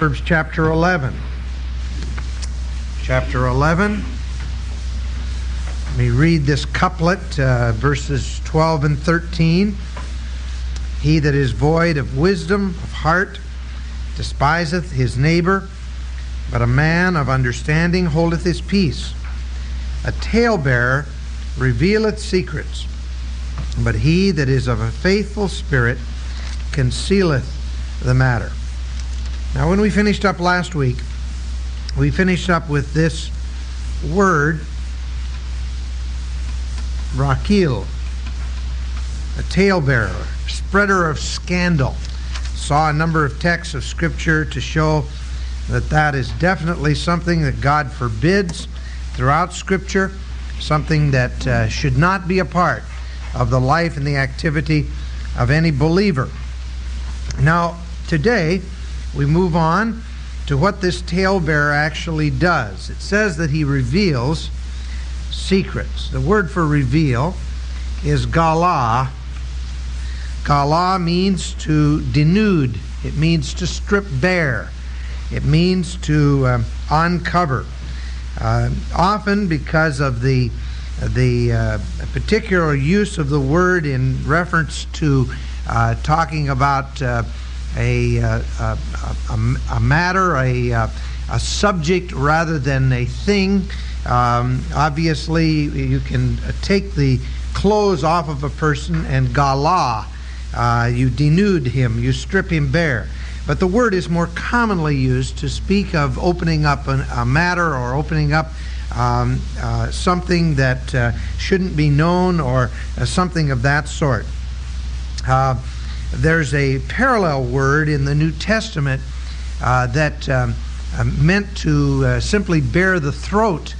Proverbs chapter 11. Chapter 11. Let me read this couplet, uh, verses 12 and 13. He that is void of wisdom of heart despiseth his neighbor, but a man of understanding holdeth his peace. A talebearer revealeth secrets, but he that is of a faithful spirit concealeth the matter. Now, when we finished up last week, we finished up with this word, rakil, a talebearer, spreader of scandal. Saw a number of texts of Scripture to show that that is definitely something that God forbids throughout Scripture, something that uh, should not be a part of the life and the activity of any believer. Now, today, we move on to what this talebearer actually does. It says that he reveals secrets. The word for reveal is gala. Gala means to denude, it means to strip bare, it means to um, uncover. Uh, often, because of the the uh, particular use of the word in reference to uh, talking about uh, a, a, a, a, matter, a, a subject rather than a thing. Um, obviously, you can take the clothes off of a person and gala. Uh, you denude him, you strip him bare. But the word is more commonly used to speak of opening up an, a matter or opening up um, uh, something that uh, shouldn't be known or uh, something of that sort. There's a parallel word in the New Testament uh, that um, uh, meant to uh, simply bare the throat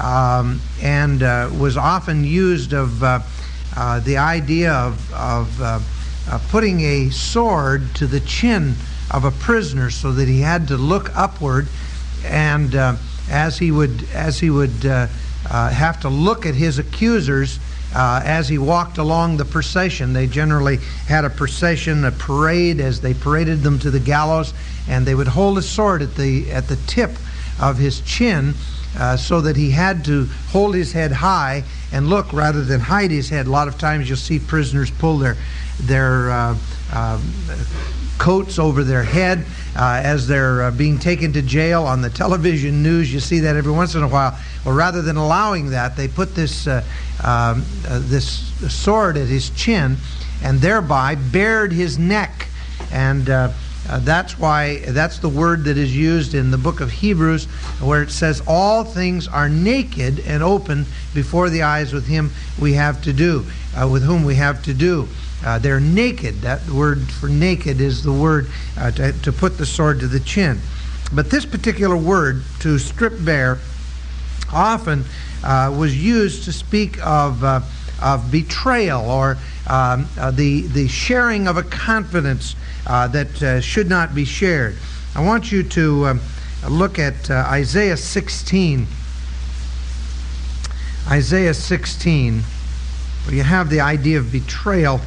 um, and uh, was often used of the idea of, of putting a sword to the chin of a prisoner so that he had to look upward and as he would as he would have to look at his accusers uh, as he walked along the procession. They generally had a procession, a parade, as they paraded them to the gallows, and they would hold a sword at the at the tip of his chin. Uh, so that he had to hold his head high and look rather than hide his head. A lot of times you'll see prisoners pull their their uh, uh, coats over their head uh, as they're uh, being taken to jail on the television news. You see that every once in a while. Well, rather than allowing that, they put this uh, um, uh, this sword at his chin, and thereby bared his neck. And uh, uh, that's why that's the word that is used in the book of Hebrews, where it says, "All things are naked and open before the eyes with him we have to do, with whom we have to do." Uh, they're naked. That word for naked is the word uh, to, to put the sword to the chin. But this particular word, to strip bare, often uh, was used to speak of, uh, of betrayal or um, uh, the, the sharing of a confidence uh, that should not be shared. I want you to um, look at Isaiah 16. Isaiah 16, where you have the idea of betrayal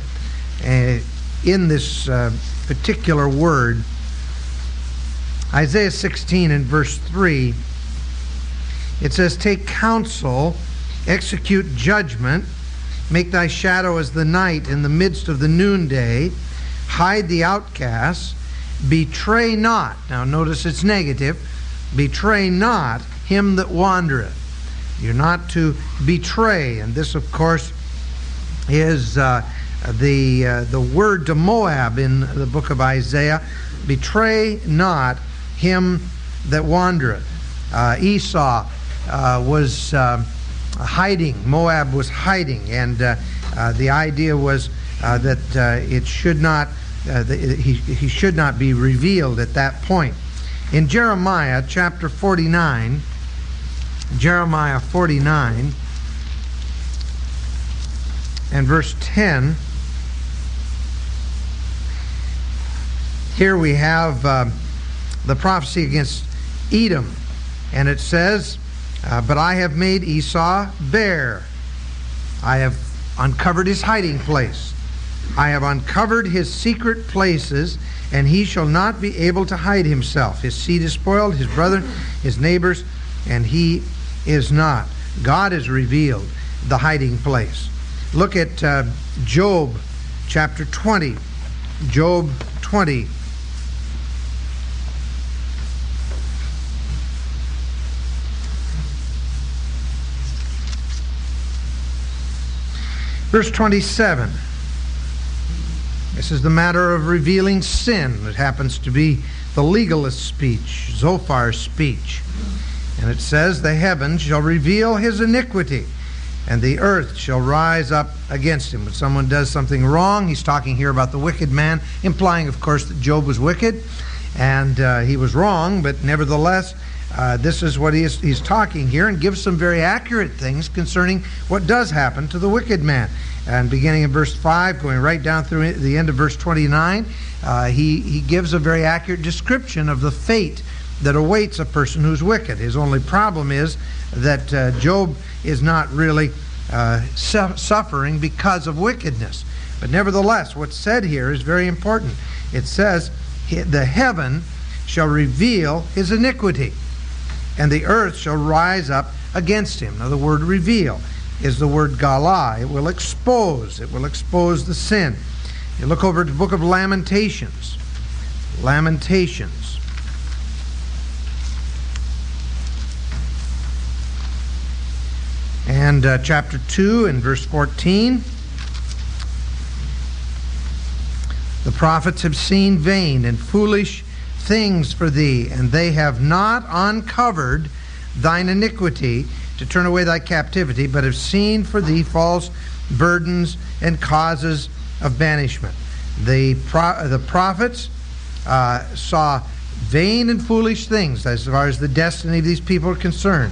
uh, in this uh, particular word. Isaiah 16 and verse 3, it says, Take counsel, execute judgment, make thy shadow as the night in the midst of the noonday, hide the outcast, betray not. Now notice it's negative. Betray not him that wandereth. You're not to betray. And this, of course, is. Uh, the, uh, the word to Moab in the book of Isaiah betray not him that wandereth. Uh, Esau uh, was uh, hiding, Moab was hiding, and uh, uh, the idea was that it should not, he, he should not be revealed at that point. In Jeremiah chapter 49, Jeremiah 49 and verse 10, Here we have uh, the prophecy against Edom, and it says, uh, But I have made Esau bare. I have uncovered his hiding place. I have uncovered his secret places, and he shall not be able to hide himself. His seed is spoiled, his brethren, his neighbors, and he is not. God has revealed the hiding place. Look at uh, Job chapter 20. Job 20. Verse 27. This is the matter of revealing sin. It happens to be the legalist speech, Zophar's speech. And it says, The heavens shall reveal his iniquity, and the earth shall rise up against him. When someone does something wrong, he's talking here about the wicked man, implying, of course, that Job was wicked, and uh, he was wrong, but nevertheless, uh, this is what he is, he's talking here and gives some very accurate things concerning what does happen to the wicked man. And beginning in verse 5, going right down through the end of verse 29, uh, he, he gives a very accurate description of the fate that awaits a person who's wicked. His only problem is that uh, Job is not really uh, su- suffering because of wickedness. But nevertheless, what's said here is very important. It says, The heaven shall reveal his iniquity, and the earth shall rise up against him. Now, the word reveal is the word gala. It will expose. It will expose the sin. You look over at the book of Lamentations. Lamentations. And uh, chapter 2 and verse 14. The prophets have seen vain and foolish things for thee, and they have not uncovered thine iniquity to turn away thy captivity, but have seen for thee false burdens and causes of banishment. The, pro- the prophets uh, saw vain and foolish things as far as the destiny of these people are concerned,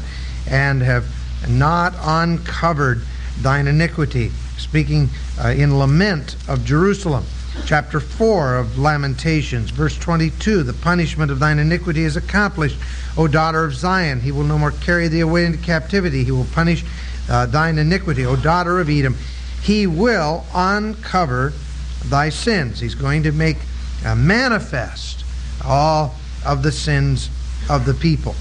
and have not uncovered thine iniquity, speaking uh, in lament of Jerusalem. Chapter 4 of Lamentations, verse 22 The punishment of thine iniquity is accomplished, O daughter of Zion. He will no more carry thee away into captivity. He will punish uh, thine iniquity, O daughter of Edom. He will uncover thy sins. He's going to make uh, manifest all of the sins of the people.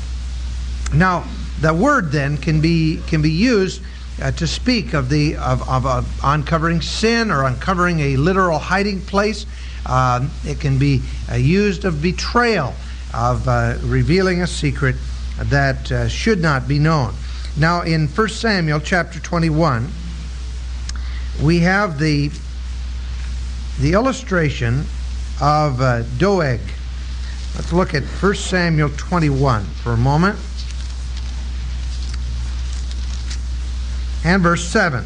Now, the word then can be can be used uh, to speak of the of, of uh, uncovering sin or uncovering a literal hiding place. Uh, it can be uh, used of betrayal, of uh, revealing a secret that uh, should not be known. Now, in 1 Samuel chapter 21, we have the the illustration of Doeg. Let's look at 1 Samuel 21 for a moment. And verse 7.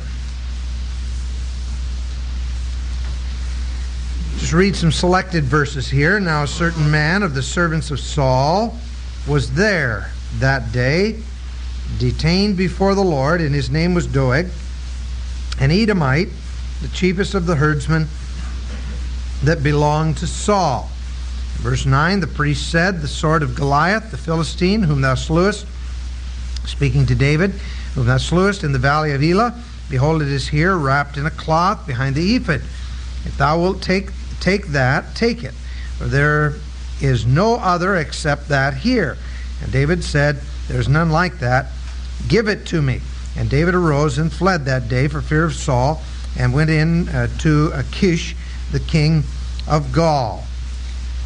Just read some selected verses here. Now, a certain man of the servants of Saul was there that day, detained before the Lord, and his name was Doeg, an Edomite, the chiefest of the herdsmen that belonged to Saul. Verse 9 The priest said, The sword of Goliath, the Philistine, whom thou slewest, speaking to David, whom thou slewest in the valley of Elah. Behold, it is here, wrapped in a cloth behind the ephod. If thou wilt take, take that, take it. For there is no other except that here. And David said, There is none like that. Give it to me. And David arose and fled that day for fear of Saul, and went in uh, to Achish, the king of Gath.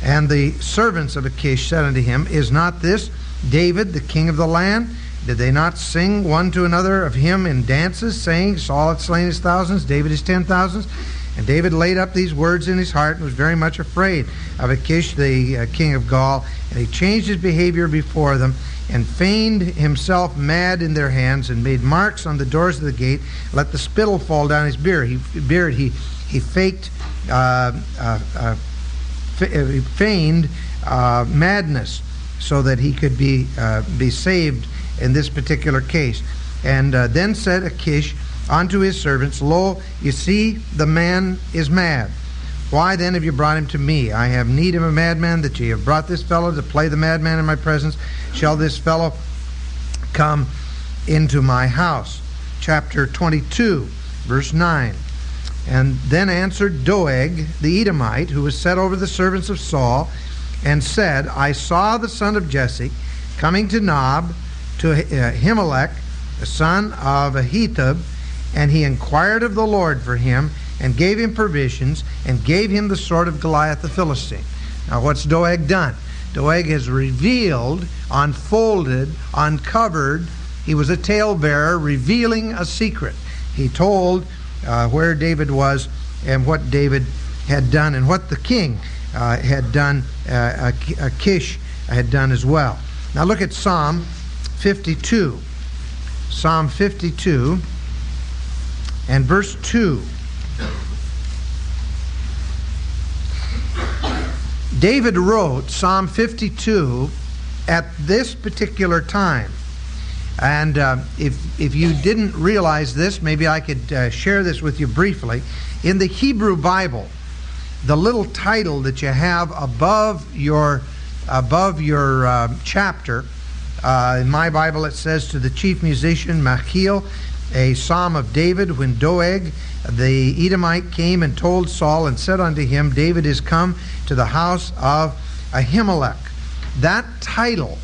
And the servants of Achish said unto him, Is not this David, the king of the land? Did they not sing one to another of him in dances, saying, Saul hath slain his thousands, David his ten thousands? And David laid up these words in his heart and was very much afraid of Achish, the uh, king of Gath. And he changed his behavior before them and feigned himself mad in their hands and made marks on the doors of the gate. Let the spittle fall down his beard. He, beard, he, he faked, uh, uh, uh, uh feigned uh, madness so that he could be, be saved in this particular case. And uh, then said Achish unto his servants, Lo, you see, the man is mad. Why then have you brought him to me? I have need of a madman, that ye have brought this fellow to play the madman in my presence. Shall this fellow come into my house? Chapter 22, verse 9. And then answered Doeg the Edomite, who was set over the servants of Saul, and said, I saw the son of Jesse coming to Nob, to uh, Himelech, the son of Ahitub, and he inquired of the Lord for him, and gave him provisions, and gave him the sword of Goliath the Philistine. Now, what's Doeg done? Doeg has revealed, unfolded, uncovered. He was a talebearer, revealing a secret. He told uh, where David was and what David had done and what the king uh, had done, uh, Kish had done as well. Now look at Psalm 52. Psalm 52 and verse 2. David wrote Psalm 52 at this particular time. And uh, if, if you didn't realize this, maybe I could uh, share this with you briefly. In the Hebrew Bible, the little title that you have above your, above your uh, chapter, uh, in my Bible it says to the chief musician Maschil, a psalm of David when Doeg the Edomite came and told Saul and said unto him, David is come to the house of Ahimelech. That title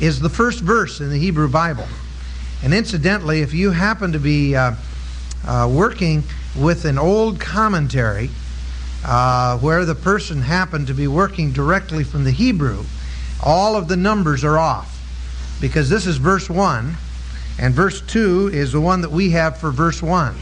is the first verse in the Hebrew Bible. And incidentally, if you happen to be uh, uh, working with an old commentary uh, where the person happened to be working directly from the Hebrew, all of the numbers are off because this is verse 1 and verse 2 is the one that we have for verse 1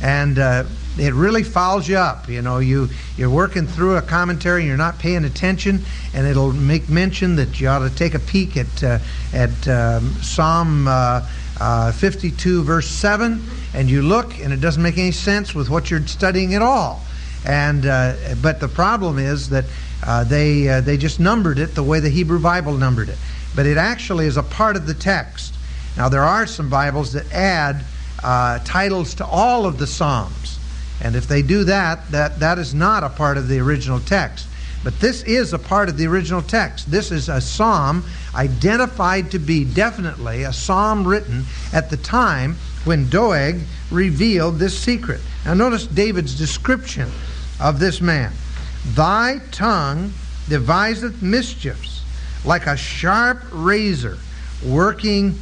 and uh, it really fouls you up. You know, you you're working through a commentary, and you're not paying attention, and it'll make mention that you ought to take a peek at uh, at um, Psalm uh, uh 52, verse seven, and you look, and it doesn't make any sense with what you're studying at all. And uh, but the problem is that uh, they they just numbered it the way the Hebrew Bible numbered it, but it actually is a part of the text. Now there are some Bibles that add uh, titles to all of the Psalms. And if they do that, that, that is not a part of the original text. But this is a part of the original text. This is a psalm identified to be definitely a psalm written at the time when Doeg revealed this secret. Now, notice David's description of this man Thy tongue deviseth mischiefs like a sharp razor working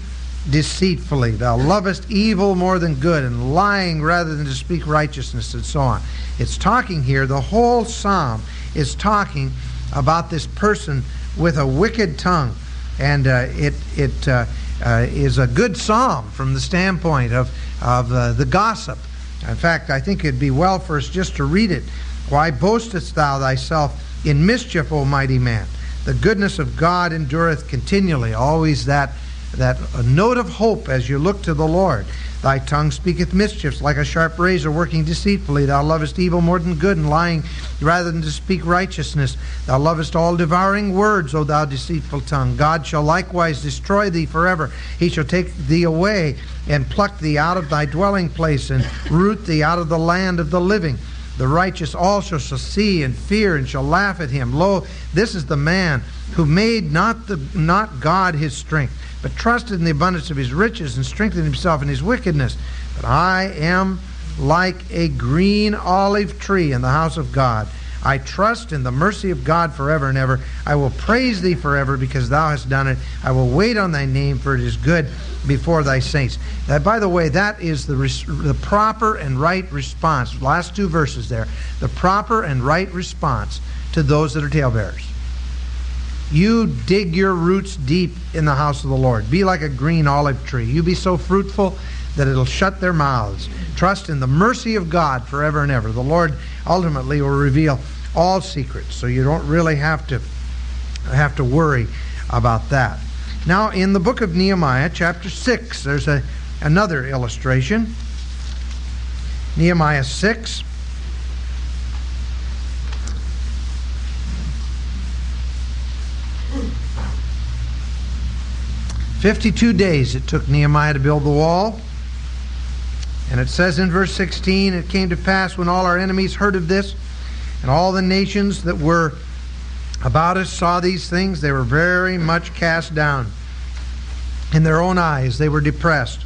deceitfully. Thou lovest evil more than good, and lying rather than to speak righteousness, and so on. It's talking here, the whole psalm is talking about this person with a wicked tongue. And uh, it, it uh, uh, is a good psalm from the standpoint of, of uh, the gossip. In fact, I think it'd be well for us just to read it. Why boastest thou thyself in mischief, O mighty man? The goodness of God endureth continually. Always that that note of hope as you look to the Lord. Thy tongue speaketh mischiefs like a sharp razor working deceitfully. Thou lovest evil more than good, and lying rather than to speak righteousness. Thou lovest all devouring words, O thou deceitful tongue. God shall likewise destroy thee forever. He shall take thee away and pluck thee out of thy dwelling place and root thee out of the land of the living. The righteous also shall see and fear and shall laugh at him. Lo, this is the man who made not the not God his strength but trusted in the abundance of his riches and strengthened himself in his wickedness. But I am like a green olive tree in the house of God. I trust in the mercy of God forever and ever. I will praise thee forever because thou hast done it. I will wait on thy name, for it is good before thy saints. That, by the way, that is the, the proper and right response. Last two verses there. The proper and right response to those that are talebearers. You dig your roots deep in the house of the Lord. Be like a green olive tree. You be so fruitful that it'll shut their mouths. Trust in the mercy of God forever and ever. The Lord ultimately will reveal all secrets, so you don't really have to have to worry about that. Now, in the book of Nehemiah, chapter 6, there's a, another illustration. Nehemiah 6. 52 days it took Nehemiah to build the wall. And it says in verse 16, It came to pass when all our enemies heard of this, and all the nations that were about us saw these things, they were very much cast down. In their own eyes they were depressed,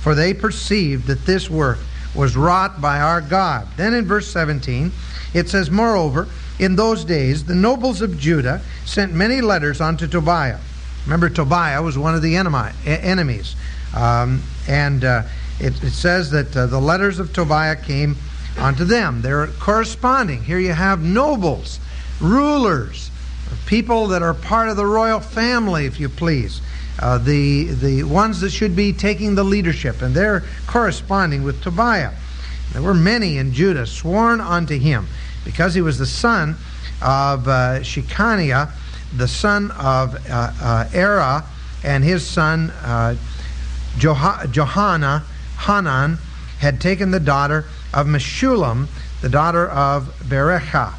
for they perceived that this work was wrought by our God. Then in verse 17, it says, Moreover, in those days the nobles of Judah sent many letters unto Tobiah. Remember, Tobiah was one of the enemies. Um, and uh, it, it, says that uh, the letters of Tobiah came unto them. They're corresponding. Here you have nobles, rulers, people that are part of the royal family, if you please. Uh, the, the ones that should be taking the leadership, and they're corresponding with Tobiah. There were many in Judah sworn unto him because he was the son of uh, Shechaniah, the son of uh, uh, Arah, and his son uh, Johanna, Hanan, had taken the daughter of Meshullam, the daughter of Berechiah.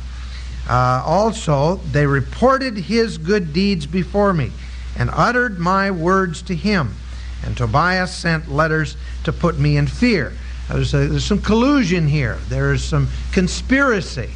Uh, also, they reported his good deeds before me and uttered my words to him. And Tobias sent letters to put me in fear. There's, a, there's some collusion here. There's some conspiracy.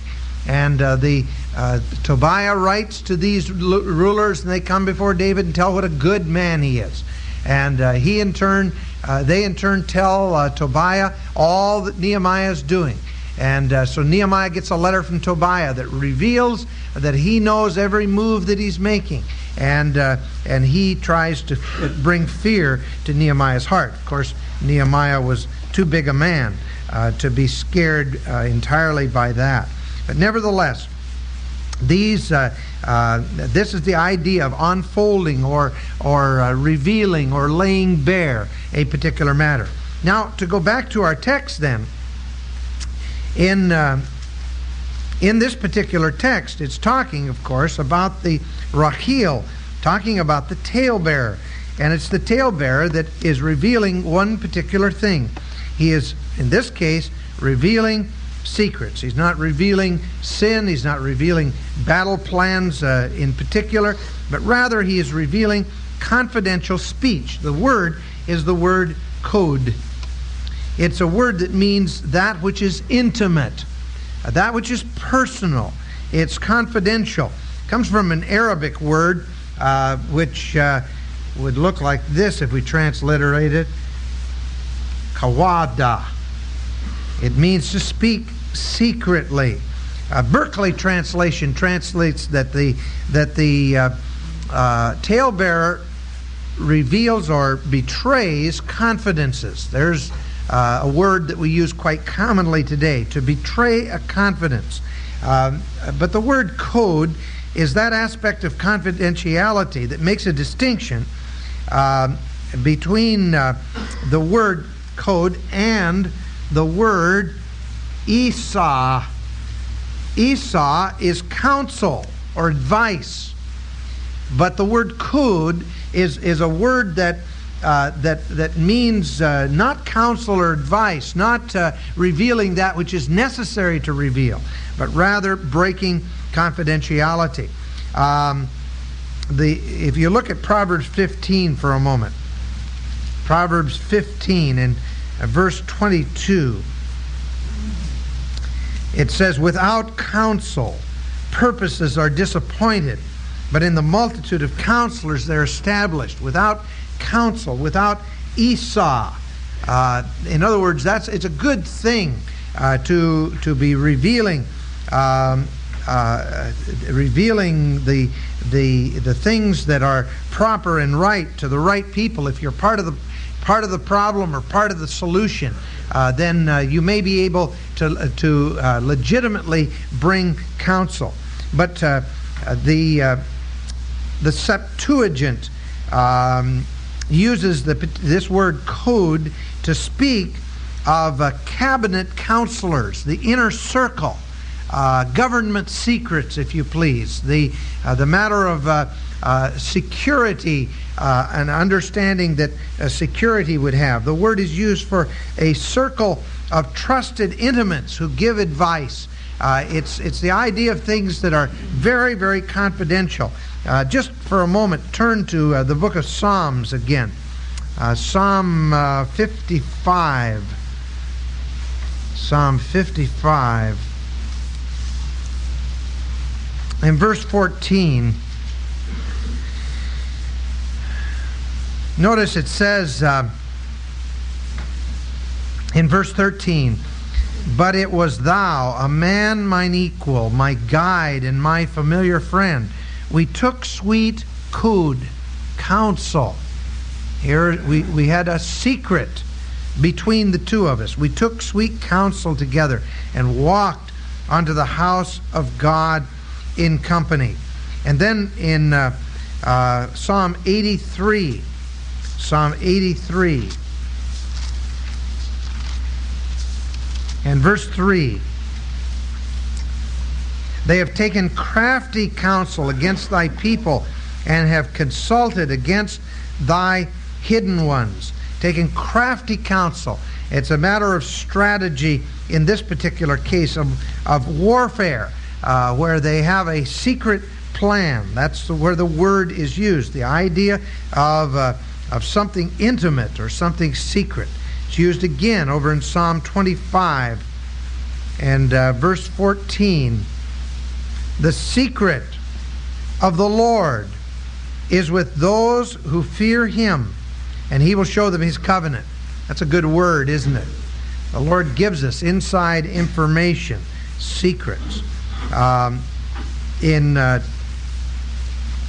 And uh, the uh, Tobiah writes to these rulers, and they come before David and tell what a good man he is. And uh, he in turn, uh, they in turn tell uh, Tobiah all that Nehemiah is doing. And uh, so Nehemiah gets a letter from Tobiah that reveals that he knows every move that he's making. And, uh, and he tries to bring fear to Nehemiah's heart. Of course, Nehemiah was too big a man uh, to be scared entirely by that. But nevertheless, these uh, uh, this is the idea of unfolding or or uh, revealing or laying bare a particular matter. Now to go back to our text then in uh, in this particular text it's talking of course about the Rachil talking about the talebearer and it's the talebearer that is revealing one particular thing. He is in this case revealing secrets. He's not revealing sin, he's not revealing battle plans uh, in particular, but rather he is revealing confidential speech. The word is the word code. It's a word that means that which is intimate, uh, that which is personal. It's confidential. It comes from an Arabic word uh, which uh, would look like this if we transliterate it kawada it means to speak secretly. A Berkeley translation translates that the that the uh, uh, talebearer reveals or betrays confidences. There's uh, a word that we use quite commonly today to betray a confidence. Um, but the word code is that aspect of confidentiality that makes a distinction um, between uh, the word code and the word Esau. Esau is counsel or advice. But the word kud is, is a word that, uh, that, that means uh, not counsel or advice, not uh, revealing that which is necessary to reveal, but rather breaking confidentiality. Um, the, if you look at Proverbs 15 for a moment, Proverbs 15 and verse 22. It says, Without counsel, purposes are disappointed, but in the multitude of counselors they're established. Without counsel, without Esau. Uh, in other words, that's it's a good thing uh, to to be revealing um, uh, revealing the the the things that are proper and right to the right people. If you're part of the part of the problem or part of the solution, uh, then uh, you may be able to, uh, to uh, legitimately bring counsel. But uh, the, the Septuagint um, uses the, this word code to speak of cabinet counselors, the inner circle. Uh, government secrets, if you please, the, uh, the matter of uh, uh, security uh, and understanding that uh, security would have. The word is used for a circle of trusted intimates who give advice. Uh, it's, it's the idea of things that are very, very confidential. Uh, just for a moment, turn to uh, the book of Psalms again. Psalm 55. Psalm 55. In verse 14, Notice it says, uh, In verse 13, but it was thou, a man mine equal, my guide and my familiar friend. We took sweet cood, counsel. Here we, we had a secret between the two of us. We took sweet counsel together and walked unto the house of God in company. And then in uh, uh, Psalm 83, Psalm 83, and verse 3 They have taken crafty counsel against thy people and have consulted against thy hidden ones. Taking crafty counsel. It's a matter of strategy in this particular case of, of warfare, uh, where they have a secret plan. That's the, where the word is used. The idea of, uh, of something intimate or something secret. It's used again over in Psalm 25 and uh, verse 14. The secret of the Lord is with those who fear him, and he will show them his covenant. That's a good word, isn't it? The Lord gives us inside information, secrets. Um, in uh,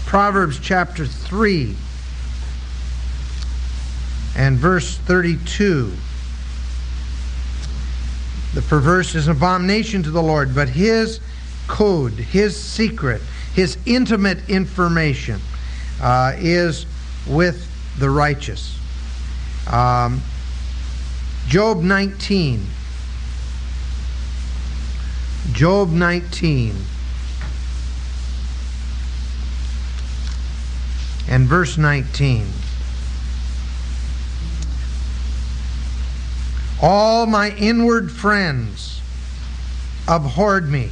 Proverbs chapter 3, and verse 32. The perverse is an abomination to the Lord, but his code, his secret, his intimate information uh, is with the righteous. Um, Job 19. Job 19. And verse 19. All my inward friends abhorred me.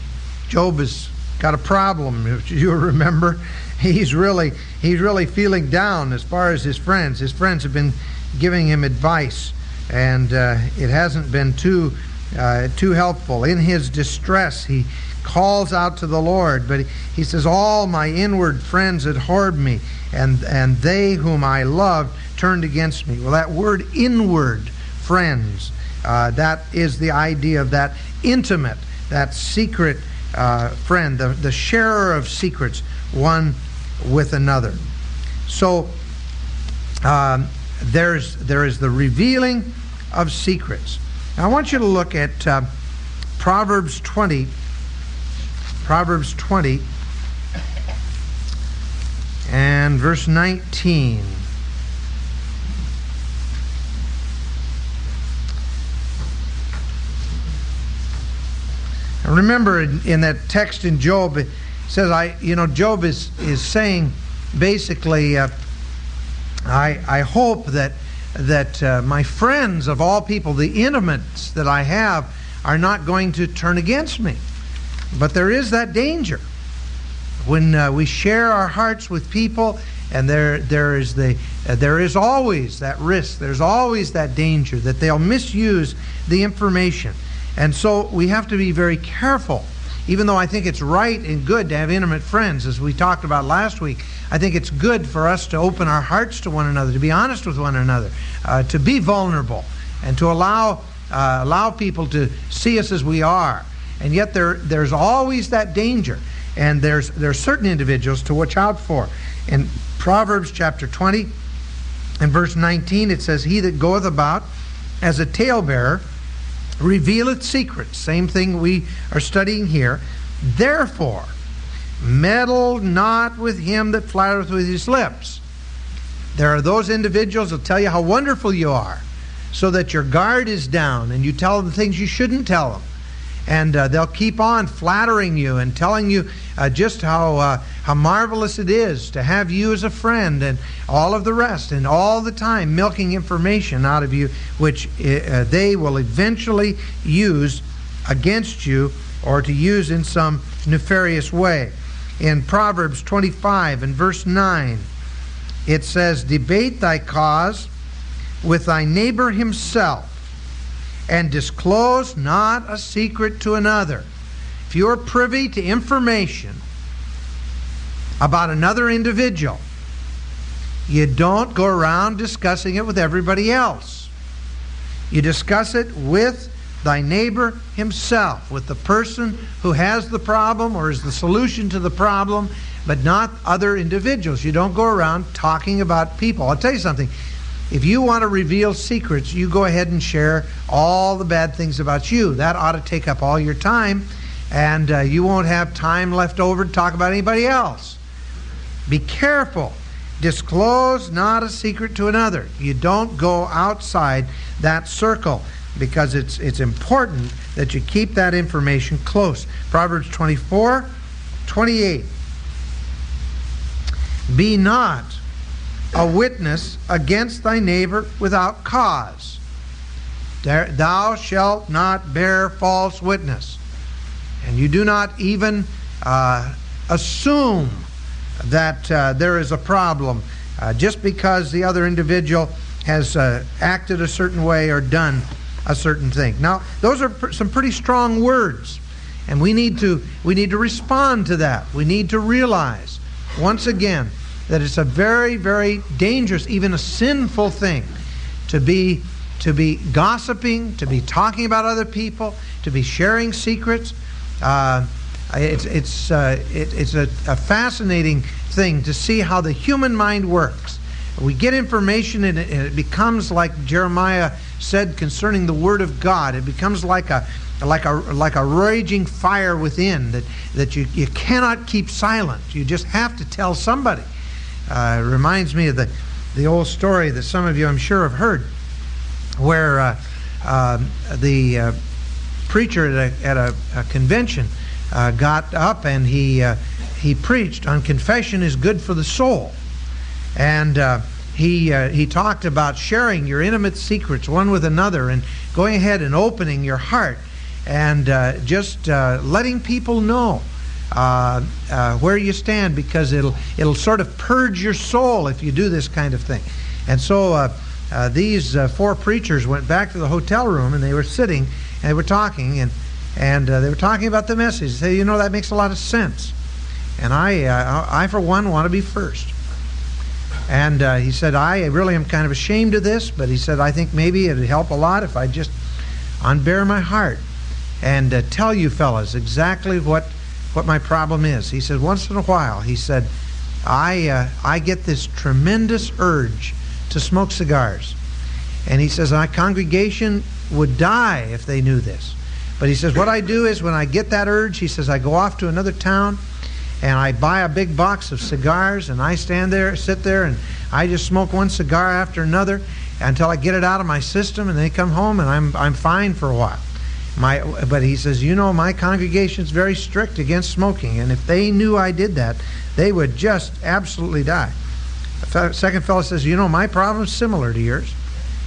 Job has got a problem, if you remember. He's really he's really feeling down as far as his friends. His friends have been giving him advice, and uh, it hasn't been too uh, too helpful. In his distress, he calls out to the Lord, but he says, "All my inward friends abhorred me, and and they whom I loved turned against me." Well, that word "inward friends." Uh, that is the idea of that intimate, that secret uh, friend, the, the sharer of secrets, one with another. So um, there's there is the revealing of secrets. Now, I want you to look at uh, Proverbs 20. Proverbs 20 and verse 19. Remember in, in, that text in Job, it says, I, you know, Job is, is saying basically, uh, I, I hope that, that uh, my friends of all people, the intimates that I have, are not going to turn against me. But there is that danger. When uh, we share our hearts with people, and there, there, is the, uh, there is always that risk, there's always that danger that they'll misuse the information. And so we have to be very careful. Even though I think it's right and good to have intimate friends, as we talked about last week, I think it's good for us to open our hearts to one another, to be honest with one another, uh, to be vulnerable, and to allow, uh, allow people to see us as we are. And yet there, there's always that danger. And there's, there's certain individuals to watch out for. In Proverbs chapter 20 and verse 19, it says, He that goeth about as a talebearer revealeth secrets. Same thing we are studying here. Therefore, meddle not with him that flattereth with his lips. There are those individuals that tell you how wonderful you are, so that your guard is down and you tell them things you shouldn't tell them and uh, they'll keep on flattering you and telling you uh, just how uh, how marvelous it is to have you as a friend and all of the rest and all the time milking information out of you which uh, they will eventually use against you or to use in some nefarious way in Proverbs 25 and verse 9 it says debate thy cause with thy neighbor himself and disclose not a secret to another. If you are privy to information about another individual, you don't go around discussing it with everybody else. You discuss it with thy neighbor himself, with the person who has the problem or is the solution to the problem, but not other individuals. You don't go around talking about people. I'll tell you something. If you want to reveal secrets, you go ahead and share all the bad things about you. That ought to take up all your time, and uh, you won't have time left over to talk about anybody else. Be careful. Disclose not a secret to another. You don't go outside that circle because it's, it's important that you keep that information close. Proverbs 24, 28. Be not a witness against thy neighbor without cause. Thou shalt not bear false witness. And you do not even uh, assume that uh, there is a problem uh, just because the other individual has uh, acted a certain way or done a certain thing. Now, those are pr- some pretty strong words, and we need to we need to respond to that. We need to realize once again that it's a very very dangerous, even a sinful thing to be to be gossiping, to be talking about other people, to be sharing secrets. Uh, it's it's uh, it, it's a, a fascinating thing to see how the human mind works. We get information and it, and it becomes like Jeremiah said concerning the Word of God. It becomes like a like a like a raging fire within that that you, you cannot keep silent. You just have to tell somebody. Uh, it reminds me of the the old story that some of you I'm sure have heard, where uh, uh, the preacher at a, at a, a convention uh, got up and he uh, he preached on confession is good for the soul, and he, uh, he talked about sharing your intimate secrets one with another and going ahead and opening your heart and uh, just uh, letting people know uh, uh, where you stand because it'll, it'll sort of purge your soul if you do this kind of thing. And so uh, these four preachers went back to the hotel room and they were sitting and they were talking and, and they were talking about the message. They you know, that makes a lot of sense. And I, I for one, want to be first. And uh, he said, I really am kind of ashamed of this, but he said, I think maybe it would help a lot if I just unbear my heart and uh, tell you fellas exactly what, what my problem is. He said, once in a while, he said, I, uh, I get this tremendous urge to smoke cigars. And he says, my congregation would die if they knew this. But he says, what I do is when I get that urge, he says, I go off to another town and I buy a big box of cigars and I stand there, sit there, and I just smoke one cigar after another until I get it out of my system, and then come home and I'm I'm fine for a while. My, but he says, you know, my congregation's very strict against smoking, and if they knew I did that, they would just absolutely die. The second fellow says, you know, my problem's similar to yours,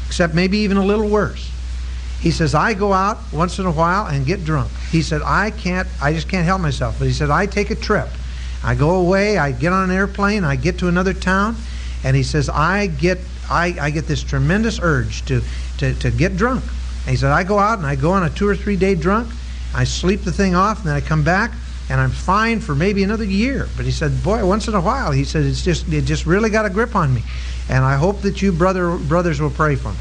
except maybe even a little worse. He says, I go out once in a while and get drunk. He said, I can't, I just can't help myself. But he said, I take a trip I go away, I get on an airplane, I get to another town, and he says, I get I, I get this tremendous urge to, to, to get drunk. And he said, I go out and I go on a two or three day drunk, I sleep the thing off, and then I come back and I'm fine for maybe another year. But he said, boy, once in a while, he said, it's just it just really got a grip on me. And I hope that you brother brothers will pray for me.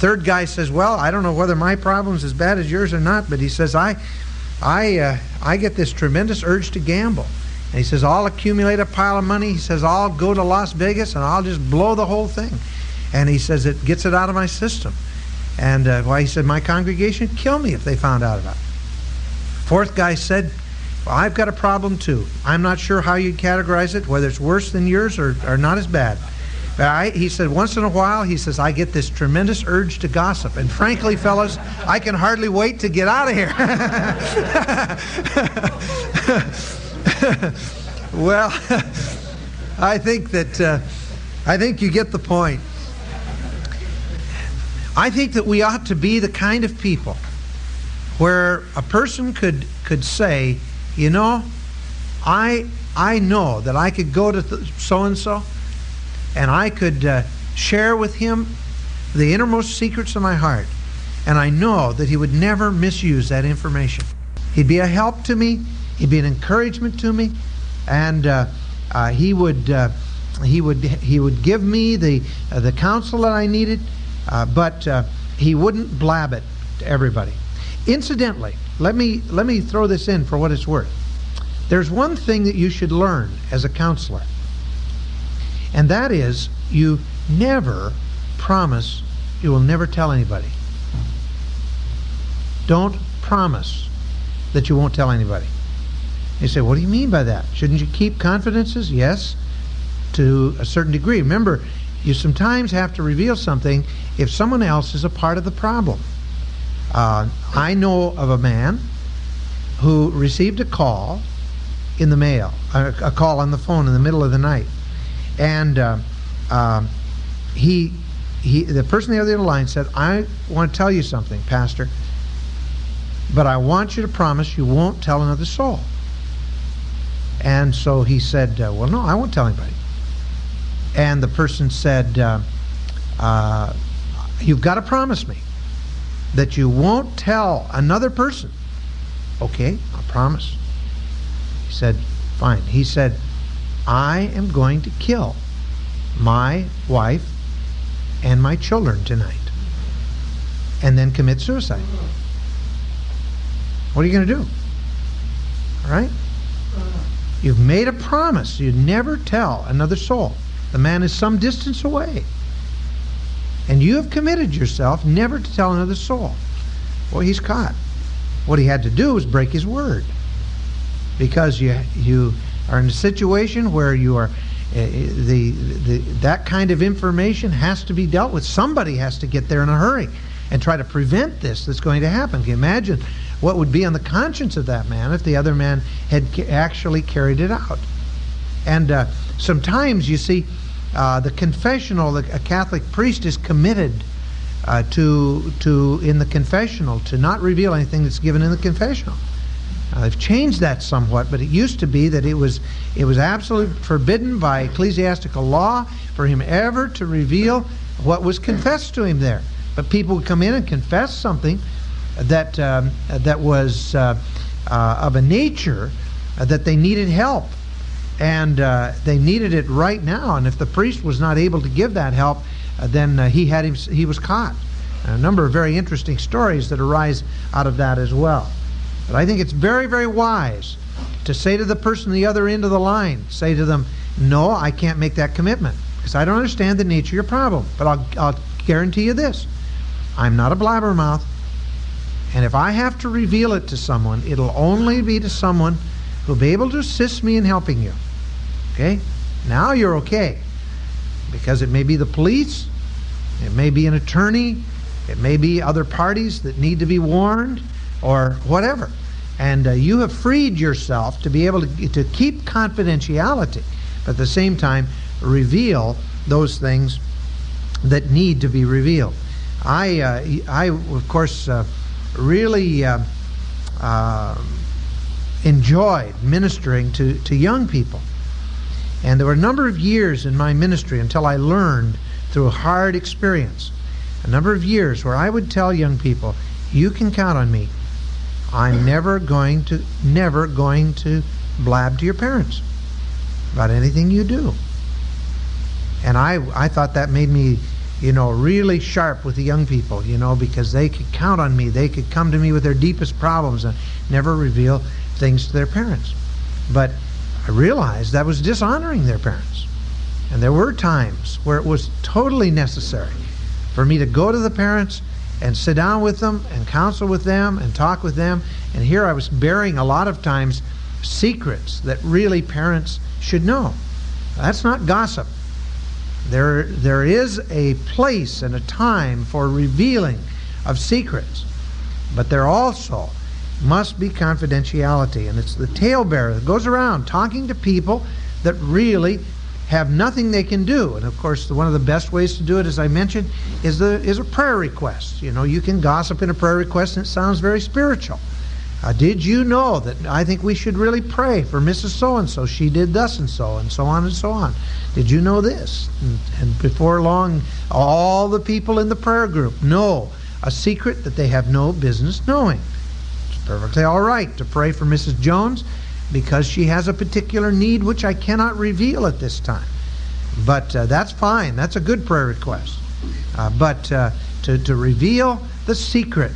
Third guy says, well, I don't know whether my problem's as bad as yours or not, but he says, I I uh, I get this tremendous urge to gamble. And he says, I'll accumulate a pile of money. He says, I'll go to Las Vegas and I'll just blow the whole thing. And he says, it gets it out of my system. And uh, why well, he said, my congregation kill me if they found out about it. Fourth guy said, well, I've got a problem too. I'm not sure how you'd categorize it, whether it's worse than yours or, or not as bad. He said, once in a while, he says, I get this tremendous urge to gossip. And frankly, fellas, I can hardly wait to get out of here. well, I think that uh, I think you get the point. I think that we ought to be the kind of people where a person could could say, you know, I I know that I could go to so and so, and I could uh, share with him the innermost secrets of my heart, and I know that he would never misuse that information. He'd be a help to me. He'd be an encouragement to me, and uh, uh, he would uh, he would he would give me the uh, the counsel that I needed. Uh, but he wouldn't blab it to everybody. Incidentally, let me let me throw this in for what it's worth. There's one thing that you should learn as a counselor, and that is you never promise you will never tell anybody. Don't promise that you won't tell anybody. You say, what do you mean by that? Shouldn't you keep confidences? Yes, to a certain degree. Remember, you sometimes have to reveal something if someone else is a part of the problem. Uh, I know of a man who received a call in the mail, a, a, call on the phone in the middle of the night, and uh, uh, he, he, the person on the other end of the line said, "I want to tell you something, Pastor, but I want you to promise you won't tell another soul." And so he said, uh, "Well, no, I won't tell anybody." And the person said, uh, uh, "You've got to promise me." that you won't tell another person. Okay, I'll promise. He said, Fine. He said, I am going to kill my wife and my children tonight and then commit suicide. What are you going to do? All right? You've made a promise. You never tell another soul. The man is some distance away. And you have committed yourself never to tell another soul. Well, he's caught. What he had to do was break his word. Because you, you are in a situation where you are, uh, the, the, that kind of information has to be dealt with. Somebody has to get there in a hurry and try to prevent this that's going to happen. Can you imagine what would be on the conscience of that man if the other man had actually carried it out? And uh, sometimes, you see, uh, the confessional, the, a Catholic priest is committed uh, to, to, in the confessional, to not reveal anything that's given in the confessional. Uh, they've changed that somewhat, but it used to be that it was, it was absolutely forbidden by ecclesiastical law for him ever to reveal what was confessed to him there. But people would come in and confess something that, um, that was uh, uh, of a nature that they needed help and uh, they needed it right now. And if the priest was not able to give that help, uh, then uh, he had him, he was caught. A number of very interesting stories that arise out of that as well. But I think it's very, very wise to say to the person on the other end of the line, say to them, "No, I can't make that commitment because I don't understand the nature of your problem. But I'll, I'll guarantee you this: I'm not a blabbermouth." And if I have to reveal it to someone, it'll only be to someone who'll be able to assist me in helping you. Okay? Now you're okay. Because it may be the police, it may be an attorney, it may be other parties that need to be warned, or whatever. And uh, you have freed yourself to be able to, to keep confidentiality, but at the same time, reveal those things that need to be revealed. I, uh, I of course, uh, really uh, uh, enjoyed ministering to, to young people. And there were a number of years in my ministry until I learned through hard experience, a number of years where I would tell young people, you can count on me. I'm never going to, never going to blab to your parents about anything you do. And I, I thought that made me, you know, really sharp with the young people, you know, because they could count on me. They could come to me with their deepest problems and never reveal things to their parents. But I realized that was dishonoring their parents. And there were times where it was totally necessary for me to go to the parents and sit down with them and counsel with them and talk with them. And here I was bearing a lot of times secrets that really parents should know. That's not gossip. There, there is a place and a time for revealing of secrets, but there also must be confidentiality. And it's the talebearer that goes around talking to people that really have nothing they can do. And of course, the, one of the best ways to do it, as I mentioned, is the is a prayer request. You know, you can gossip in a prayer request, and it sounds very spiritual. Uh, did you know that I think we should really pray for Mrs. So and so? She did thus and so, and so on and so on. Did you know this? And, and before long, all the people in the prayer group know a secret that they have no business knowing perfectly all right to pray for Mrs. Jones because she has a particular need which I cannot reveal at this time. But uh, that's fine. That's a good prayer request. Uh, but uh, to, to reveal the secret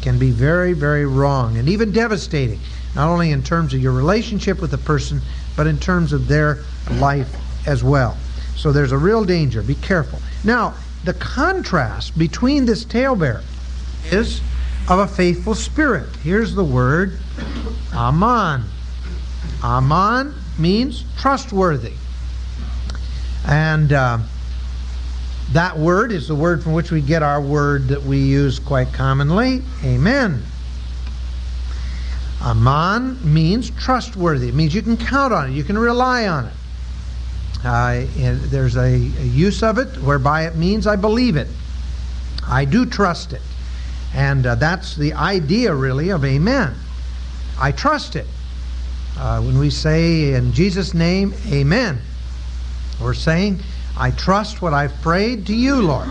can be very, very wrong and even devastating, not only in terms of your relationship with the person, but in terms of their life as well. So there's a real danger. Be careful. Now, the contrast between this talebearer is of a faithful spirit. Here's the word Aman. Aman means trustworthy. And uh, that word is the word from which we get our word that we use quite commonly. Amen. Aman means trustworthy. It means you can count on it, you can rely on it. Uh, there's a, a use of it whereby it means I believe it. I do trust it. And uh, that's the idea, really, of amen. I trust it. Uh, when we say in Jesus' name, amen, we're saying, I trust what I've prayed to you, Lord.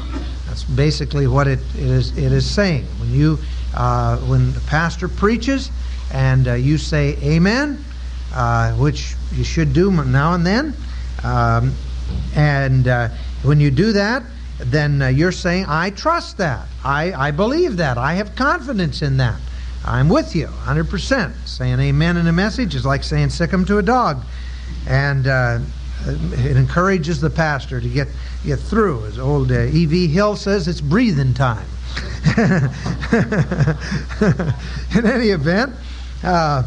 That's basically what it, is, it is saying. When, you, uh, when the pastor preaches and uh, you say amen, uh, which you should do now and then, um, and uh, when you do that, then uh, you're saying, I trust that. I, I believe that. I have confidence in that. I'm with you 100%. Saying amen in a message is like saying sick 'em to a dog. And uh, it encourages the pastor to get, get through. As old uh, E.V. Hill says, it's breathing time. in any event, uh,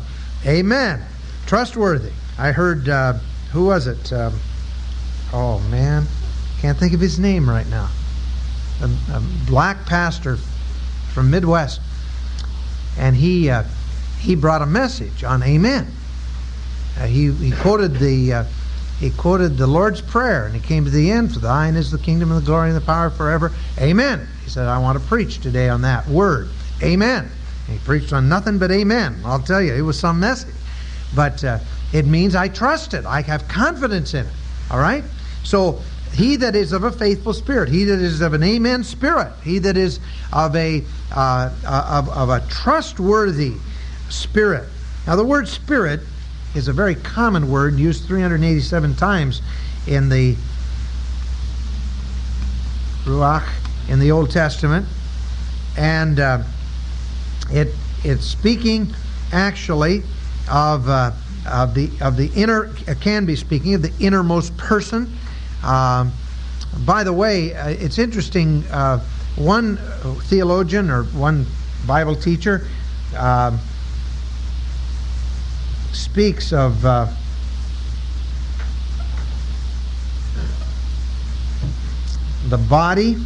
amen. Trustworthy. I heard, uh, who was it? Um, oh, man. Can't think of his name right now. A, a black pastor from Midwest. And he, uh, he brought a message on amen. Uh, he, he quoted the uh, he quoted the Lord's Prayer, and he came to the end, For thine is the kingdom and the glory and the power forever. Amen. He said, I want to preach today on that word. Amen. And he preached on nothing but amen. I'll tell you, it was some message. But uh, it means I trust it. I have confidence in it. All right? So he that is of a faithful spirit, he that is of an amen spirit, he that is of a uh, of, of a trustworthy spirit. Now the word spirit is a very common word used 387 times in the Ruach in the Old Testament. And uh, it it's speaking actually of, uh, of the of the inner can be speaking of the innermost person. Um, by the way, uh, it's interesting. Uh, one theologian or one Bible teacher um, speaks of uh, the body,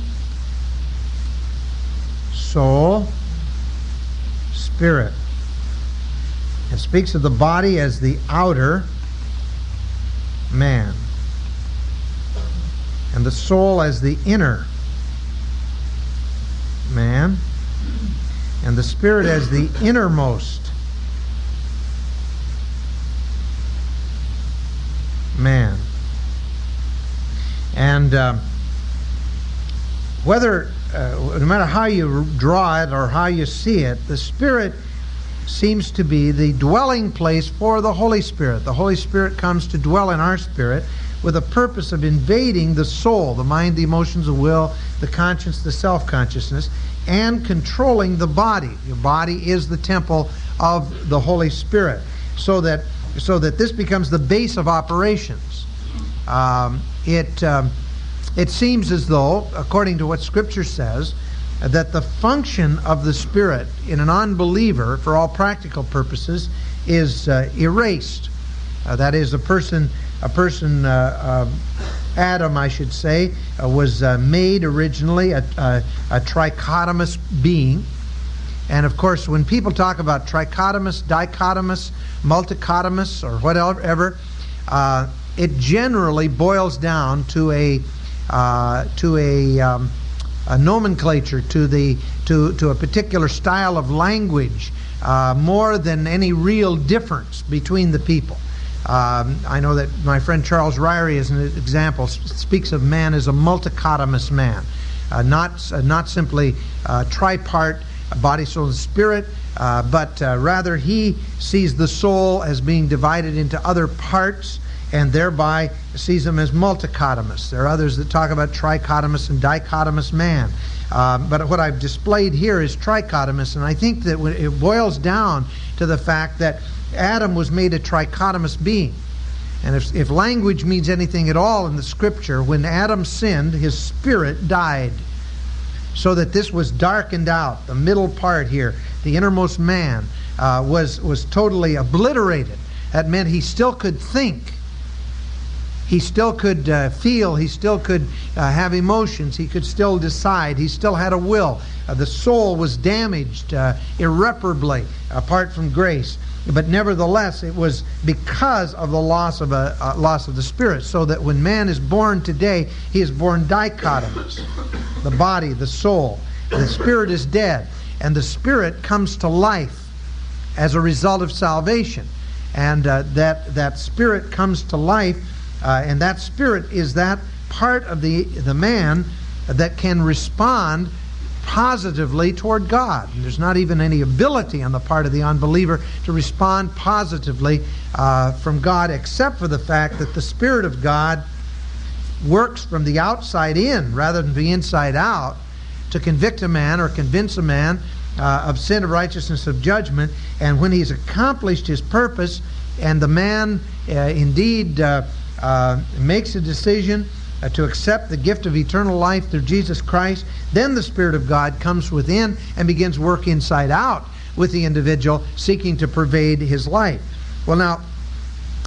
soul, spirit. It speaks of the body as the outer man, and the soul as the inner man, and the spirit as the innermost man. And uh, whether, uh, no matter how you draw it or how you see it, the Spirit seems to be the dwelling place for the Holy Spirit. The Holy Spirit comes to dwell in our spirit with a purpose of invading the soul, the mind, the emotions, the will, the conscience, the self consciousness, and controlling the body. Your body is the temple of the Holy Spirit. So that so that this becomes the base of operations. Um, it, um, it seems as though, according to what Scripture says, that the function of the Spirit in an unbeliever, for all practical purposes, is uh, erased. Uh, that is, a person, a person, uh, um, Adam, I should say, uh, was uh, made originally a, a, a trichotomous being. And of course, when people talk about trichotomous, dichotomous, multichotomous, or whatever, uh, it generally boils down to a uh, to a, um, a, nomenclature, to the to to a particular style of language, uh, more than any real difference between the people. Um, I know that my friend Charles Ryrie, as an example, speaks of man as a multichotomous man, uh, not uh, not simply uh, tripart body, soul, and spirit, uh, but uh, rather he sees the soul as being divided into other parts and thereby sees them as multichotomous. There are others that talk about trichotomous and dichotomous man. Uh, but what I've displayed here is trichotomous, and I think that it boils down to the fact that Adam was made a trichotomous being. And if, if language means anything at all in the scripture, when Adam sinned, his spirit died. So that this was darkened out. The middle part here, the innermost man, uh, was, was totally obliterated. That meant he still could think. He still could uh, feel. He still could uh, have emotions. He could still decide. He still had a will. Uh, the soul was damaged uh, irreparably apart from grace but nevertheless it was because of the loss of a uh, loss of the spirit so that when man is born today he is born dichotomous. The body the soul. The spirit is dead. And the spirit comes to life as a result of salvation. And uh, that that spirit comes to life uh, and that spirit is that part of the the man that can respond positively toward God. And there's not even any ability on the part of the unbeliever to respond positively uh, from God, except for the fact that the Spirit of God works from the outside in rather than the inside out to convict a man or convince a man uh, of sin, of righteousness, of judgment. And when he's accomplished his purpose, and the man uh, indeed uh, uh, makes a decision uh, to accept the gift of eternal life through Jesus Christ, then the Spirit of God comes within and begins work inside out with the individual, seeking to pervade his life. Well, now,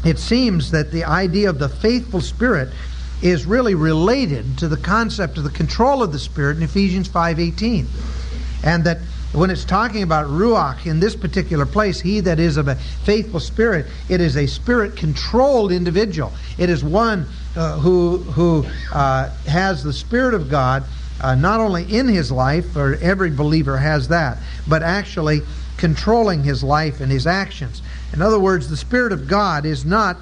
it seems that the idea of the faithful Spirit is really related to the concept of the control of the Spirit in Ephesians 5.18. And that when it's talking about ruach in this particular place, he that is of a faithful spirit, it is a spirit controlled individual. It is one uh, who, who uh, has the Spirit of God uh, not only in his life, or every believer has that, but actually controlling his life and his actions. In other words, the Spirit of God is not,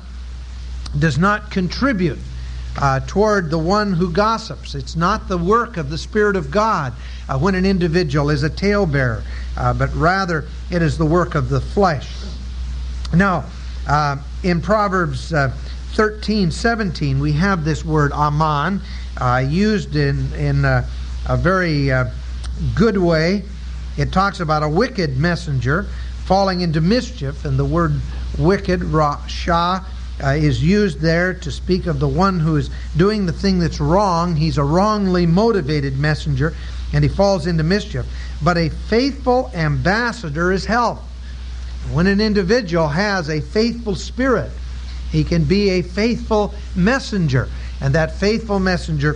does not contribute uh, toward the one who gossips. It's not the work of the Spirit of God uh, when an individual is a talebearer, uh, but rather it is the work of the flesh. Now, in Proverbs 13, 17, we have this word aman uh, used in, in uh, a very uh, good way. It talks about a wicked messenger falling into mischief, and the word wicked, rasha, uh, is used there to speak of the one who is doing the thing that's wrong. He's a wrongly motivated messenger, and he falls into mischief. But a faithful ambassador is health. When an individual has a faithful spirit, he can be a faithful messenger. And that faithful messenger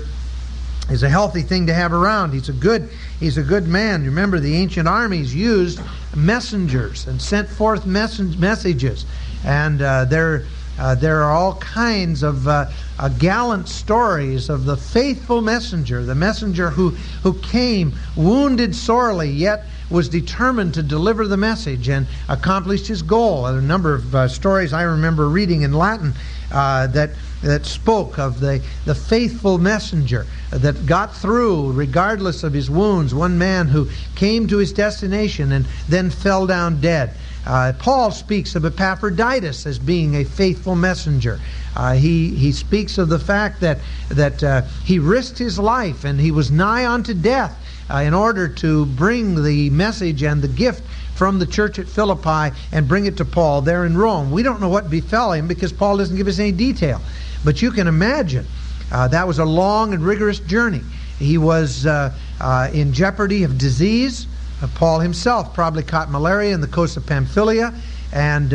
is a healthy thing to have around. He's a good he's a good man. Remember the ancient armies used messengers and sent forth mess- messages. And uh, there uh, there are all kinds of uh, uh, gallant stories of the faithful messenger, the messenger who, who came wounded sorely, yet was determined to deliver the message and accomplished his goal. A number of uh, stories I remember reading in Latin uh, that that spoke of the, the faithful messenger that got through regardless of his wounds. One man who came to his destination and then fell down dead. Uh, Paul speaks of Epaphroditus as being a faithful messenger. Uh, he, he speaks of the fact that, that uh, he risked his life and he was nigh unto death uh, in order to bring the message and the gift from the church at Philippi and bring it to Paul there in Rome. We don't know what befell him because Paul doesn't give us any detail. But you can imagine uh, that was a long and rigorous journey. He was uh, uh in jeopardy of disease. Uh, Paul himself probably caught malaria in the coast of Pamphylia, and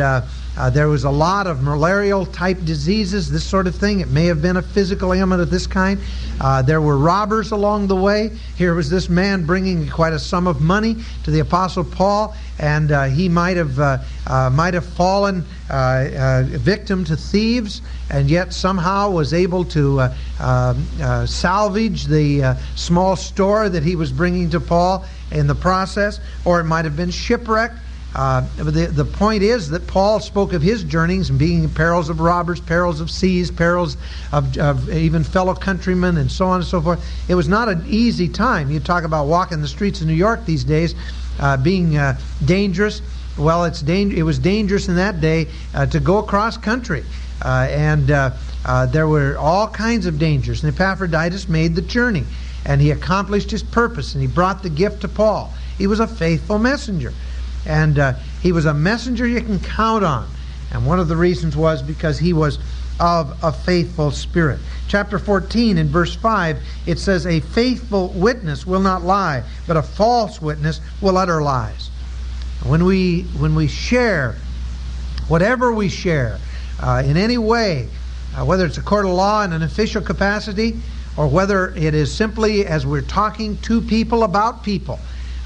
uh, there was a lot of malarial type diseases, this sort of thing. It may have been a physical ailment of this kind. Uh, there were robbers along the way. Here was this man bringing quite a sum of money to the Apostle Paul, and uh, he might have uh, uh, might have fallen uh, victim to thieves, and yet somehow was able to salvage the small store that he was bringing to Paul in the process, or it might have been shipwrecked uh, the, the point is that Paul spoke of his journeys and being in perils of robbers, perils of seas, perils of, of, even fellow countrymen, and so on and so forth. It was not an easy time. You talk about walking the streets of New York these days, uh, being uh, dangerous. Well, it's dang- it was dangerous in that day uh, to go across country. uh, and uh, there were all kinds of dangers. And Epaphroditus made the journey, and he accomplished his purpose, and he brought the gift to Paul. He was a faithful messenger, and uh, he was a messenger you can count on. And one of the reasons was because he was of a faithful spirit. Chapter 14 in verse 5, it says, A faithful witness will not lie, but a false witness will utter lies. When we, when we share, whatever we share, uh, in any way, uh, whether it's a court of law in an official capacity, or whether it is simply as we're talking to people about people,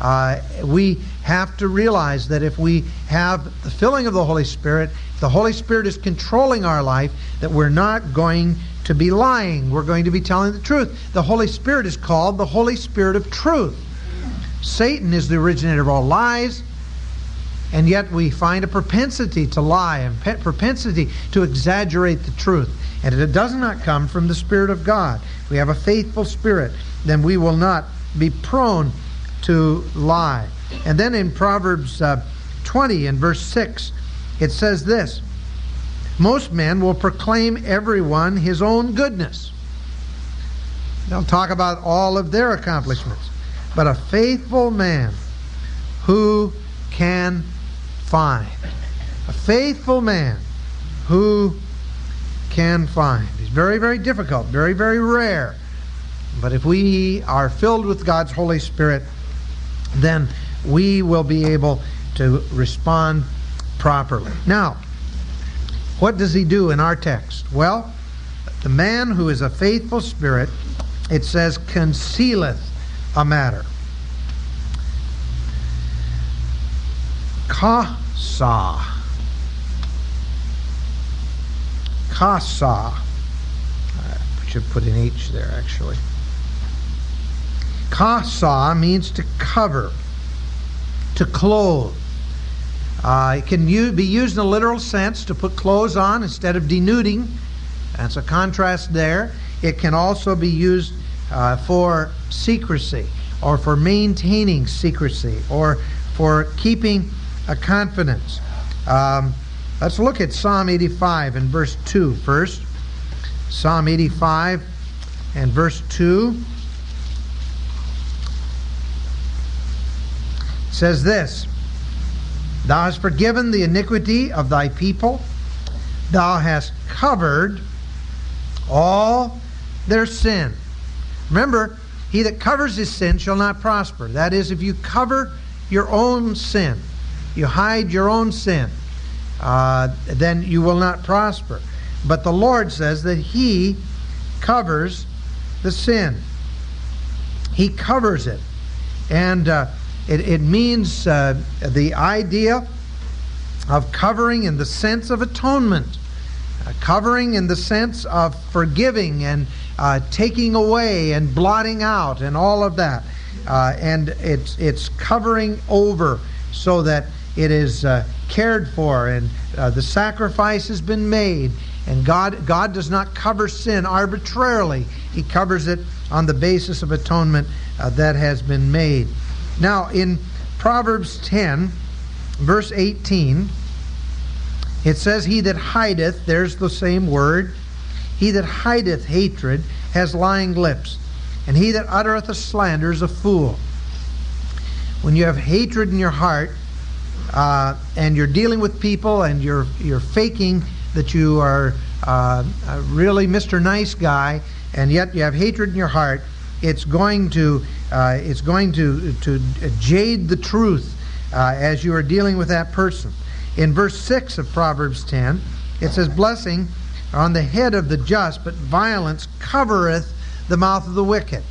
uh, we have to realize that if we have the filling of the Holy Spirit, the Holy Spirit is controlling our life, that we're not going to be lying. We're going to be telling the truth. The Holy Spirit is called the Holy Spirit of truth. Satan is the originator of all lies, and yet we find a propensity to lie and propensity to exaggerate the truth. And if it does not come from the Spirit of God. If we have a faithful spirit, then we will not be prone to lie. And then in Proverbs uh, 20 and verse 6, it says this Most men will proclaim everyone his own goodness. They'll talk about all of their accomplishments. But a faithful man who can find? A faithful man who can find. It's very, very difficult, very, very rare. But if we are filled with God's Holy Spirit, then we will be able to respond properly. Now, what does he do in our text? Well, the man who is a faithful spirit, it says, concealeth a matter. Kasa. Kasa. I should put an H there, actually. Kasa means to cover, to clothe. Uh, it can be used in a literal sense to put clothes on instead of denuding. That's a contrast there. It can also be used uh, for secrecy or for maintaining secrecy or for keeping a confidence. Um, let's look at Psalm 85 and verse 2 first. Psalm 85 and verse 2. Says this Thou hast forgiven the iniquity of thy people, thou hast covered all their sin. Remember, he that covers his sin shall not prosper. That is, if you cover your own sin, you hide your own sin, uh, then you will not prosper. But the Lord says that He covers the sin. He covers it. And uh, it, it means uh, the idea of covering in the sense of atonement, uh, covering in the sense of forgiving and uh, taking away and blotting out and all of that. Uh, and it's, it's covering over so that it is uh, cared for and uh, the sacrifice has been made. And God, God does not cover sin arbitrarily, He covers it on the basis of atonement that has been made. Now, in Proverbs 10, verse 18, it says, He that hideth, there's the same word, he that hideth hatred has lying lips, and he that uttereth a slander is a fool. When you have hatred in your heart, uh, and you're dealing with people, and you're you're faking that you are uh, really Mr. Nice Guy, and yet you have hatred in your heart, it's going to uh, it's going to to jade the truth uh, as you are dealing with that person. In verse six of Proverbs ten, it says, "Blessing on the head of the just, but violence covereth the mouth of the wicked."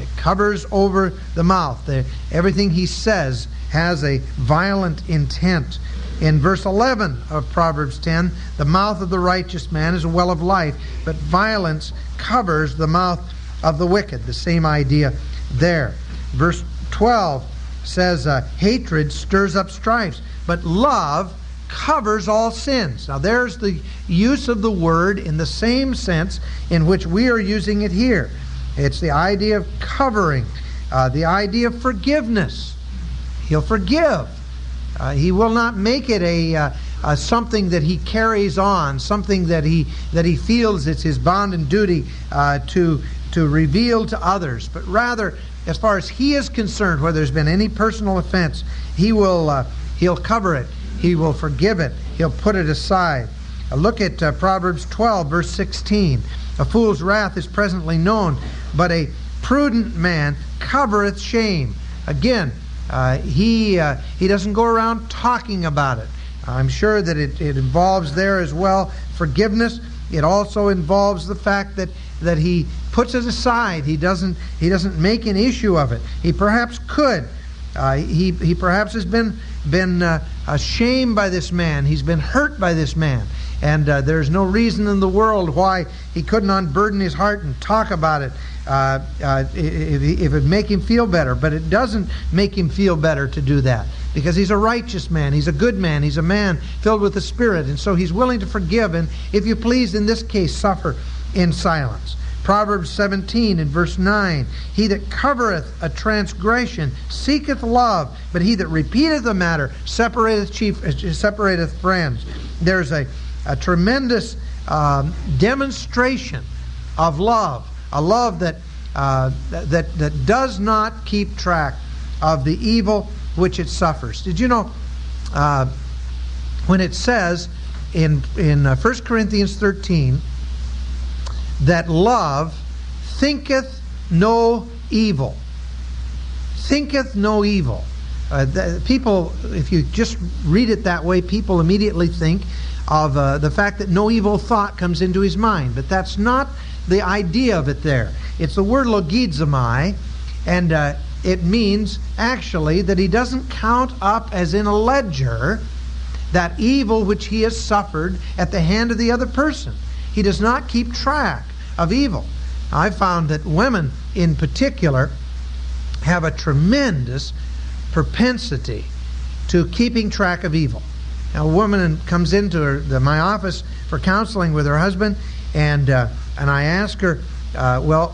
It covers over the mouth. The, everything he says has a violent intent. In verse 11 of Proverbs 10, the mouth of the righteous man is a well of life, but violence covers the mouth of the wicked. The same idea there. Verse 12 says, uh, Hatred stirs up strifes, but love covers all sins. Now, there's the use of the word in the same sense in which we are using it here. It's the idea of covering, uh, the idea of forgiveness. He'll forgive. Uh, he will not make it a, uh, uh, something that he carries on, something that he that he feels it's his bond and duty uh, to to reveal to others, but rather, as far as he is concerned, where there's been any personal offense, he will uh, he'll cover it, he will forgive it, he'll put it aside. Uh, look at uh, Proverbs 12, verse 16. A fool's wrath is presently known, but a prudent man covereth shame. Again, uh, he, uh, he doesn't go around talking about it. I'm sure that it, it involves there as well forgiveness. It also involves the fact that, that he puts it aside. He doesn't, he doesn't make an issue of it. He perhaps could. Uh, he, he perhaps has been, been uh, ashamed by this man. He's been hurt by this man. And uh, there's no reason in the world why he couldn't unburden his heart and talk about it uh, uh, if, it make him feel better. But it doesn't make him feel better to do that because he's a righteous man. He's a good man. He's a man filled with the Spirit. And so he's willing to forgive and, if you please, in this case, suffer in silence. Proverbs 17 and verse 9 He that covereth a transgression seeketh love, but he that repeateth the matter separateth, chief, separateth friends. There's a a tremendous um, demonstration of love, a love that, uh, that, that does not keep track of the evil which it suffers. Did you know uh, when it says in, in uh, 1 Corinthians 13 that love thinketh no evil? Thinketh no evil. Uh, people, if you just read it that way, people immediately think of uh, the fact that no evil thought comes into his mind. But that's not the idea of it there. It's the word logizomai, and uh, it means actually that he doesn't count up as in a ledger that evil which he has suffered at the hand of the other person. He does not keep track of evil. I've found that women in particular have a tremendous propensity to keeping track of evil a woman comes into her, the, my office for counseling with her husband, and uh, and I ask her, uh, well,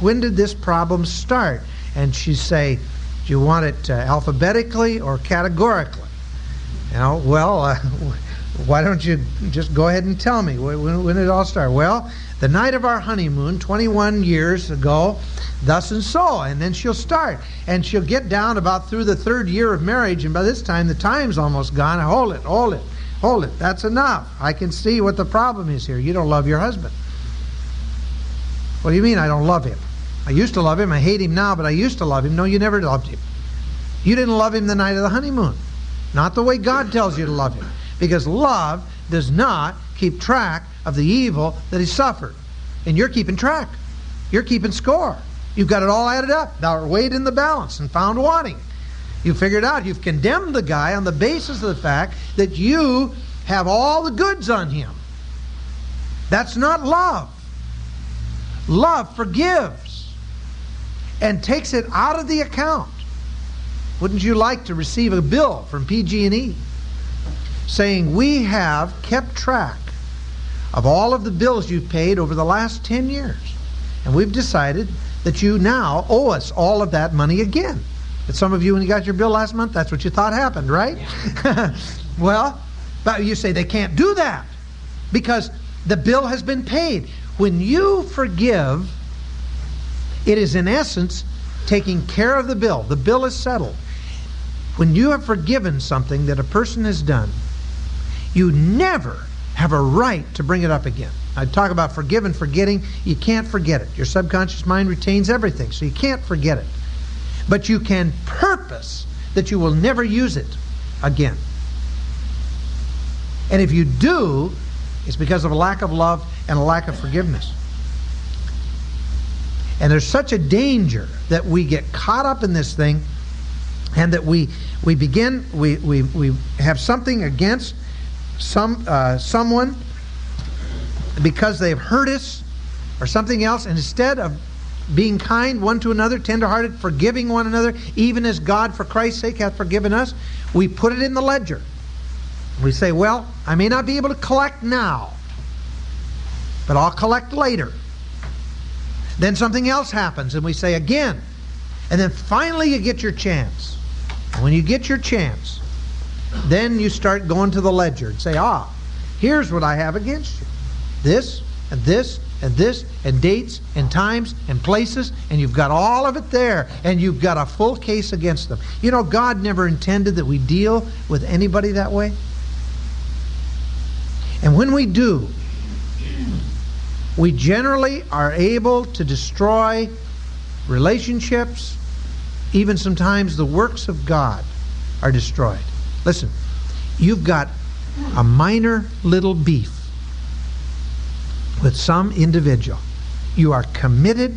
when did this problem start? And she say, do you want it uh, alphabetically or categorically? You know, well, uh, why don't you just go ahead and tell me when, when did it all start? Well, the night of our honeymoon, 21 years ago, thus and so. And then she'll start. And she'll get down about through the third year of marriage. And by this time, the time's almost gone. Hold it, hold it, hold it. That's enough. I can see what the problem is here. You don't love your husband. What do you mean I don't love him? I used to love him. I hate him now, but I used to love him. No, you never loved him. You didn't love him the night of the honeymoon. Not the way God tells you to love him. Because love does not keep track of the evil that he suffered. And you're keeping track. You're keeping score. You've got it all added up. Thou art weighed in the balance and found wanting. You figured out you've condemned the guy on the basis of the fact that you have all the goods on him. That's not love. Love forgives and takes it out of the account. Wouldn't you like to receive a bill from PG&E saying we have kept track of all of the bills you've paid over the last 10 years. And we've decided that you now owe us all of that money again. But some of you, when you got your bill last month, that's what you thought happened, right? Yeah. well, but you say they can't do that because the bill has been paid. When you forgive, it is in essence taking care of the bill. The bill is settled. When you have forgiven something that a person has done, you never have a right to bring it up again. I talk about forgive and forgetting. You can't forget it. Your subconscious mind retains everything, so you can't forget it. But you can purpose that you will never use it again. And if you do, it's because of a lack of love and a lack of forgiveness. And there's such a danger that we get caught up in this thing and that we, we begin, we, we, we have something against some uh, someone because they've hurt us or something else, and instead of being kind one to another, tenderhearted, forgiving one another, even as God for Christ's sake hath forgiven us, we put it in the ledger. We say, well, I may not be able to collect now, but I'll collect later. Then something else happens, and we say again. And then finally you get your chance. And when you get your chance, then you start going to the ledger and say, ah, here's what I have against you. This and this and this and dates and times and places and you've got all of it there and you've got a full case against them. You know, God never intended that we deal with anybody that way. And when we do, we generally are able to destroy relationships, even sometimes the works of God are destroyed. Listen, you've got a minor little beef with some individual. You are committed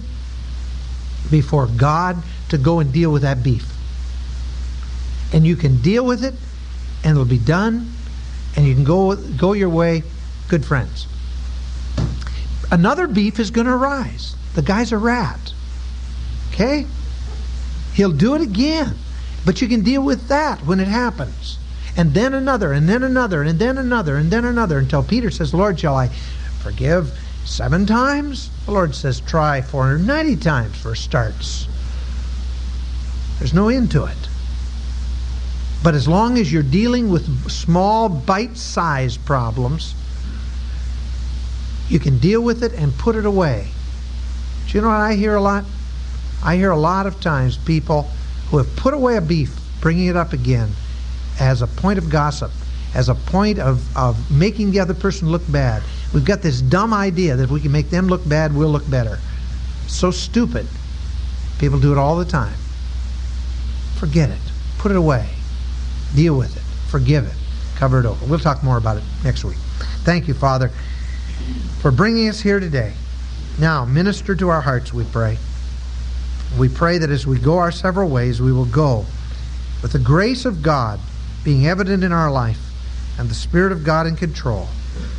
before God to go and deal with that beef. And you can deal with it, and it'll be done, and you can go, go your way, good friends. Another beef is going to arise. The guy's a rat. Okay? He'll do it again. But you can deal with that when it happens. And then another, and then another, and then another, and then another, until Peter says, Lord, shall I forgive seven times? The Lord says, try 490 times for starts. There's no end to it. But as long as you're dealing with small, bite sized problems, you can deal with it and put it away. Do you know what I hear a lot? I hear a lot of times people who have put away a beef, bringing it up again as a point of gossip, as a point of, of making the other person look bad. We've got this dumb idea that if we can make them look bad, we'll look better. So stupid. People do it all the time. Forget it. Put it away. Deal with it. Forgive it. Cover it over. We'll talk more about it next week. Thank you, Father, for bringing us here today. Now, minister to our hearts, we pray. We pray that as we go our several ways, we will go with the grace of God being evident in our life and the Spirit of God in control.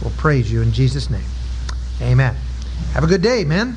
We'll praise you in Jesus' name. Amen. Have a good day, men.